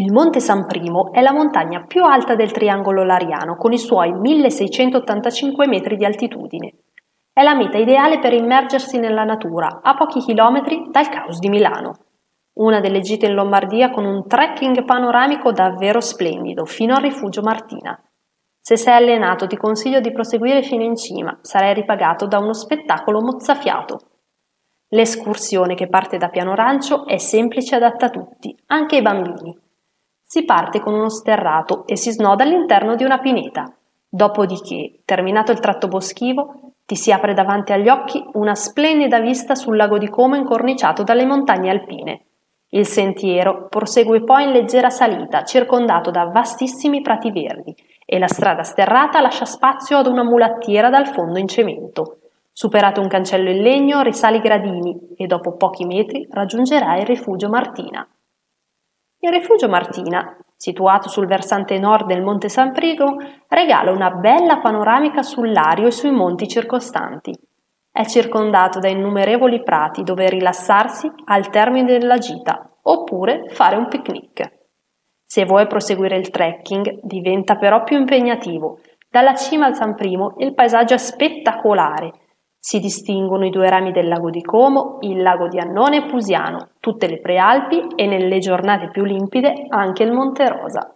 Il Monte San Primo è la montagna più alta del Triangolo Lariano con i suoi 1685 metri di altitudine. È la meta ideale per immergersi nella natura, a pochi chilometri dal caos di Milano. Una delle gite in Lombardia con un trekking panoramico davvero splendido, fino al rifugio Martina. Se sei allenato ti consiglio di proseguire fino in cima, sarai ripagato da uno spettacolo mozzafiato. L'escursione che parte da Piano Rancio è semplice e adatta a tutti, anche ai bambini. Si parte con uno sterrato e si snoda all'interno di una pineta. Dopodiché, terminato il tratto boschivo, ti si apre davanti agli occhi una splendida vista sul lago di Como incorniciato dalle montagne alpine. Il sentiero prosegue poi in leggera salita, circondato da vastissimi prati verdi, e la strada sterrata lascia spazio ad una mulattiera dal fondo in cemento. Superato un cancello in legno, risali gradini e dopo pochi metri raggiungerai il rifugio Martina. Il rifugio Martina, situato sul versante nord del Monte San Prigo, regala una bella panoramica sull'Ario e sui monti circostanti. È circondato da innumerevoli prati dove rilassarsi al termine della gita oppure fare un picnic. Se vuoi proseguire il trekking diventa però più impegnativo. Dalla cima al San Primo il paesaggio è spettacolare si distinguono i due rami del lago di Como, il lago di Annone e Pusiano, tutte le prealpi e nelle giornate più limpide anche il Monte Rosa.